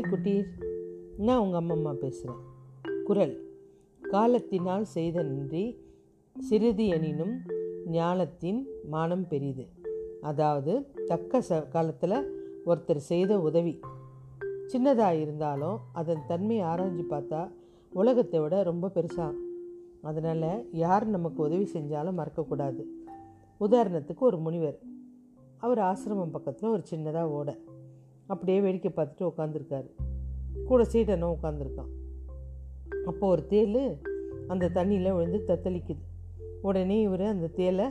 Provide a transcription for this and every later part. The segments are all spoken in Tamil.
குட்டி நான் உங்கள் அம்மம்மா பேசுகிறேன் குரல். காலத்தினால் செய்த நன்றி சிறிது எனினும் ஞானத்தின் மானம் பெரிது. அதாவது தக்க ச காலத்தில் ஒருத்தர் செய்த உதவி. சின்னதாக இருந்தாலும் அதன் தன்மை ஆராய்ஞ்சு பார்த்தா உலகத்தை விட ரொம்ப பெருசாக அதனால் யார் நமக்கு உதவி செஞ்சாலும் மறக்கக்கூடாது உதாரணத்துக்கு ஒரு முனிவர். அவர் ஆசிரமம் பக்கத்தில் ஒரு சின்னதாக ஓடை. அப்படியே வேடிக்கை பார்த்துட்டு உட்காந்துருக்காரு கூட சீட்டனும் உட்காந்துருக்கான் அப்போ ஒரு தேல் அந்த தண்ணியில் விழுந்து தத்தளிக்குது. உடனே இவர் அந்த தேலை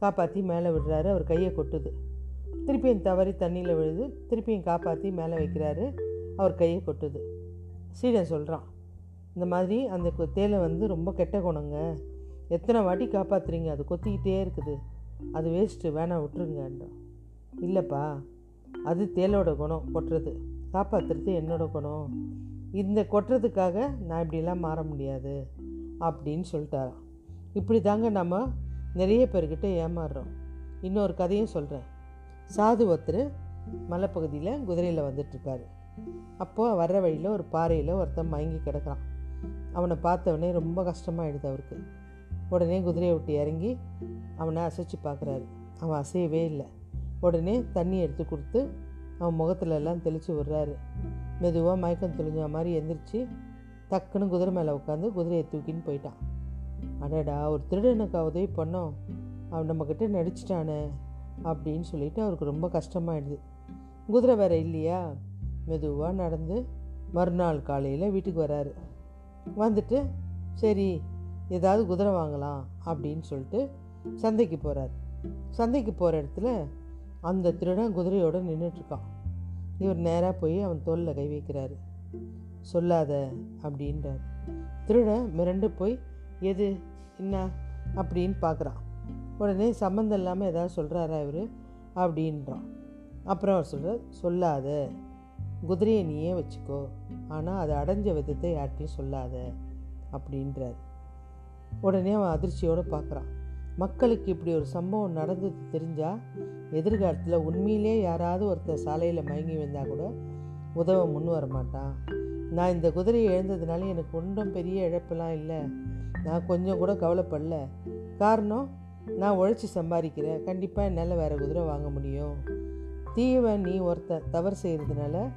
காப்பாற்றி மேலே விடுறாரு அவர் கையை கொட்டுது. திருப்பியும் தவறி தண்ணியில் விழுது திருப்பியும் காப்பாற்றி மேலே வைக்கிறாரு அவர் கையை கொட்டுது. சீடன் சொல்கிறான் இந்த மாதிரி அந்த தேலை வந்து ரொம்ப கெட்ட குணங்க. எத்தனை வாட்டி காப்பாத்துறீங்க? அது கொத்திக்கிட்டே இருக்குது. அது வேஸ்ட்டு வேணாம் விட்டுருங்கன்றான். இல்லைப்பா அது தேலோட குணம் கொட்டுறது. காப்பாற்றுறது என்னோட குணம். இந்த கொட்டுறதுக்காக நான் இப்படிலாம் மாற முடியாது அப்படின்னு சொல்லிட்டாராம். இப்படி தாங்க நம்ம நிறைய பேர்கிட்ட ஏமாறுறோம். இன்னொரு கதையும் சொல்கிறேன் சாது ஒருத்தர் மலைப்பகுதியில் குதிரையில் வந்துட்டுருக்காரு. அப்போது வர்ற வழியில் ஒரு பாறையில் ஒருத்தன் மயங்கி கிடக்குறான். அவனை பார்த்தவொடனே ரொம்ப கஷ்டமாயிடுது அவருக்கு. உடனே குதிரையை விட்டு இறங்கி அவனை அசைச்சு பார்க்குறாரு. அவன் அசையவே இல்லை. உடனே தண்ணி எடுத்து கொடுத்து அவன் முகத்துல எல்லாம் தெளித்து விடுறாரு. மெதுவாக மயக்கம் தெளிஞ்ச மாதிரி எந்திரிச்சு டக்குன்னு குதிரை மேலே உட்காந்து குதிரையை தூக்கின்னு போயிட்டான். அடடா ஒரு திருடனுக்கு உதவி பண்ணோம். அவன் நம்மக்கிட்ட நடிச்சிட்டானே அப்படின்னு சொல்லிட்டு அவருக்கு ரொம்ப கஷ்டமாயிடுது. குதிரை வேற இல்லையா? மெதுவாக நடந்து மறுநாள் காலையில் வீட்டுக்கு வராரு. வந்துட்டு சரி ஏதாவது குதிரை வாங்கலாம் அப்படின்னு சொல்லிட்டு சந்தைக்கு போகிறார் சந்தைக்கு போகிற இடத்துல அந்த திருடன் குதிரையோடு நின்றுட்டுருக்கான் இவர் நேராக போய் அவன் தோலில் கை வைக்கிறாரு. சொல்லாத அப்படின்றார். திருடன் மிரண்டு போய் எது? என்ன? அப்படின்னு பார்க்குறான் உடனே சம்மந்தம் இல்லாமல் ஏதாவது சொல்கிறாரா இவர்? அப்படின்றான். அப்புறம் அவர் சொல்கிறார் சொல்லாத. குதிரையை நீயே வச்சுக்கோ. ஆனால் அதை அடைஞ்ச விதத்தை யார்கிட்டையும் சொல்லாத. அப்படின்றார். உடனே அவன் அதிர்ச்சியோடு பார்க்குறான் மக்களுக்கு இப்படி ஒரு சம்பவம் நடந்தது தெரிஞ்சால் எதிர்காலத்தில் உண்மையிலே யாராவது ஒருத்தர் சாலையில் மயங்கி வந்தால் கூட உதவ முன் வர மாட்டான். நான் இந்த குதிரையை எழுந்ததுனால எனக்கு ஒன்றும் பெரிய இழப்பெல்லாம் இல்லை. நான் கொஞ்சம் கூட கவலைப்படல. காரணம் நான் உழைச்சி சம்பாதிக்கிறேன் கண்டிப்பாக என்னால் வேறு குதிரை வாங்க முடியும். தீவன் நீ ஒருத்தன் தவறு செய்கிறதுனால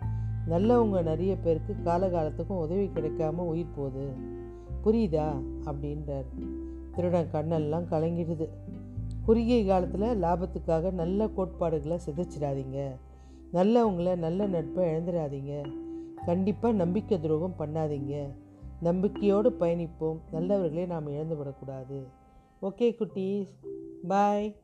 நல்லவங்க நிறைய பேருக்கு காலகாலத்துக்கும் உதவி கிடைக்காம உயிர் போகுது. புரியுதா? அப்படின்றார். திருடன் கண்ணெல்லாம் கலங்கிடுது. குறுகிய காலத்தில் லாபத்துக்காக நல்ல கோட்பாடுகளை சிதைச்சிடாதீங்க. நல்லவங்கள நல்ல நட்பை இழந்துடாதீங்க. கண்டிப்பாக நம்பிக்கை துரோகம் பண்ணாதீங்க. நம்பிக்கையோடு பயணிப்போம். நல்லவர்களே நாம் இழந்து விடக்கூடாது ஓகே குட்டீஸ். பாய்.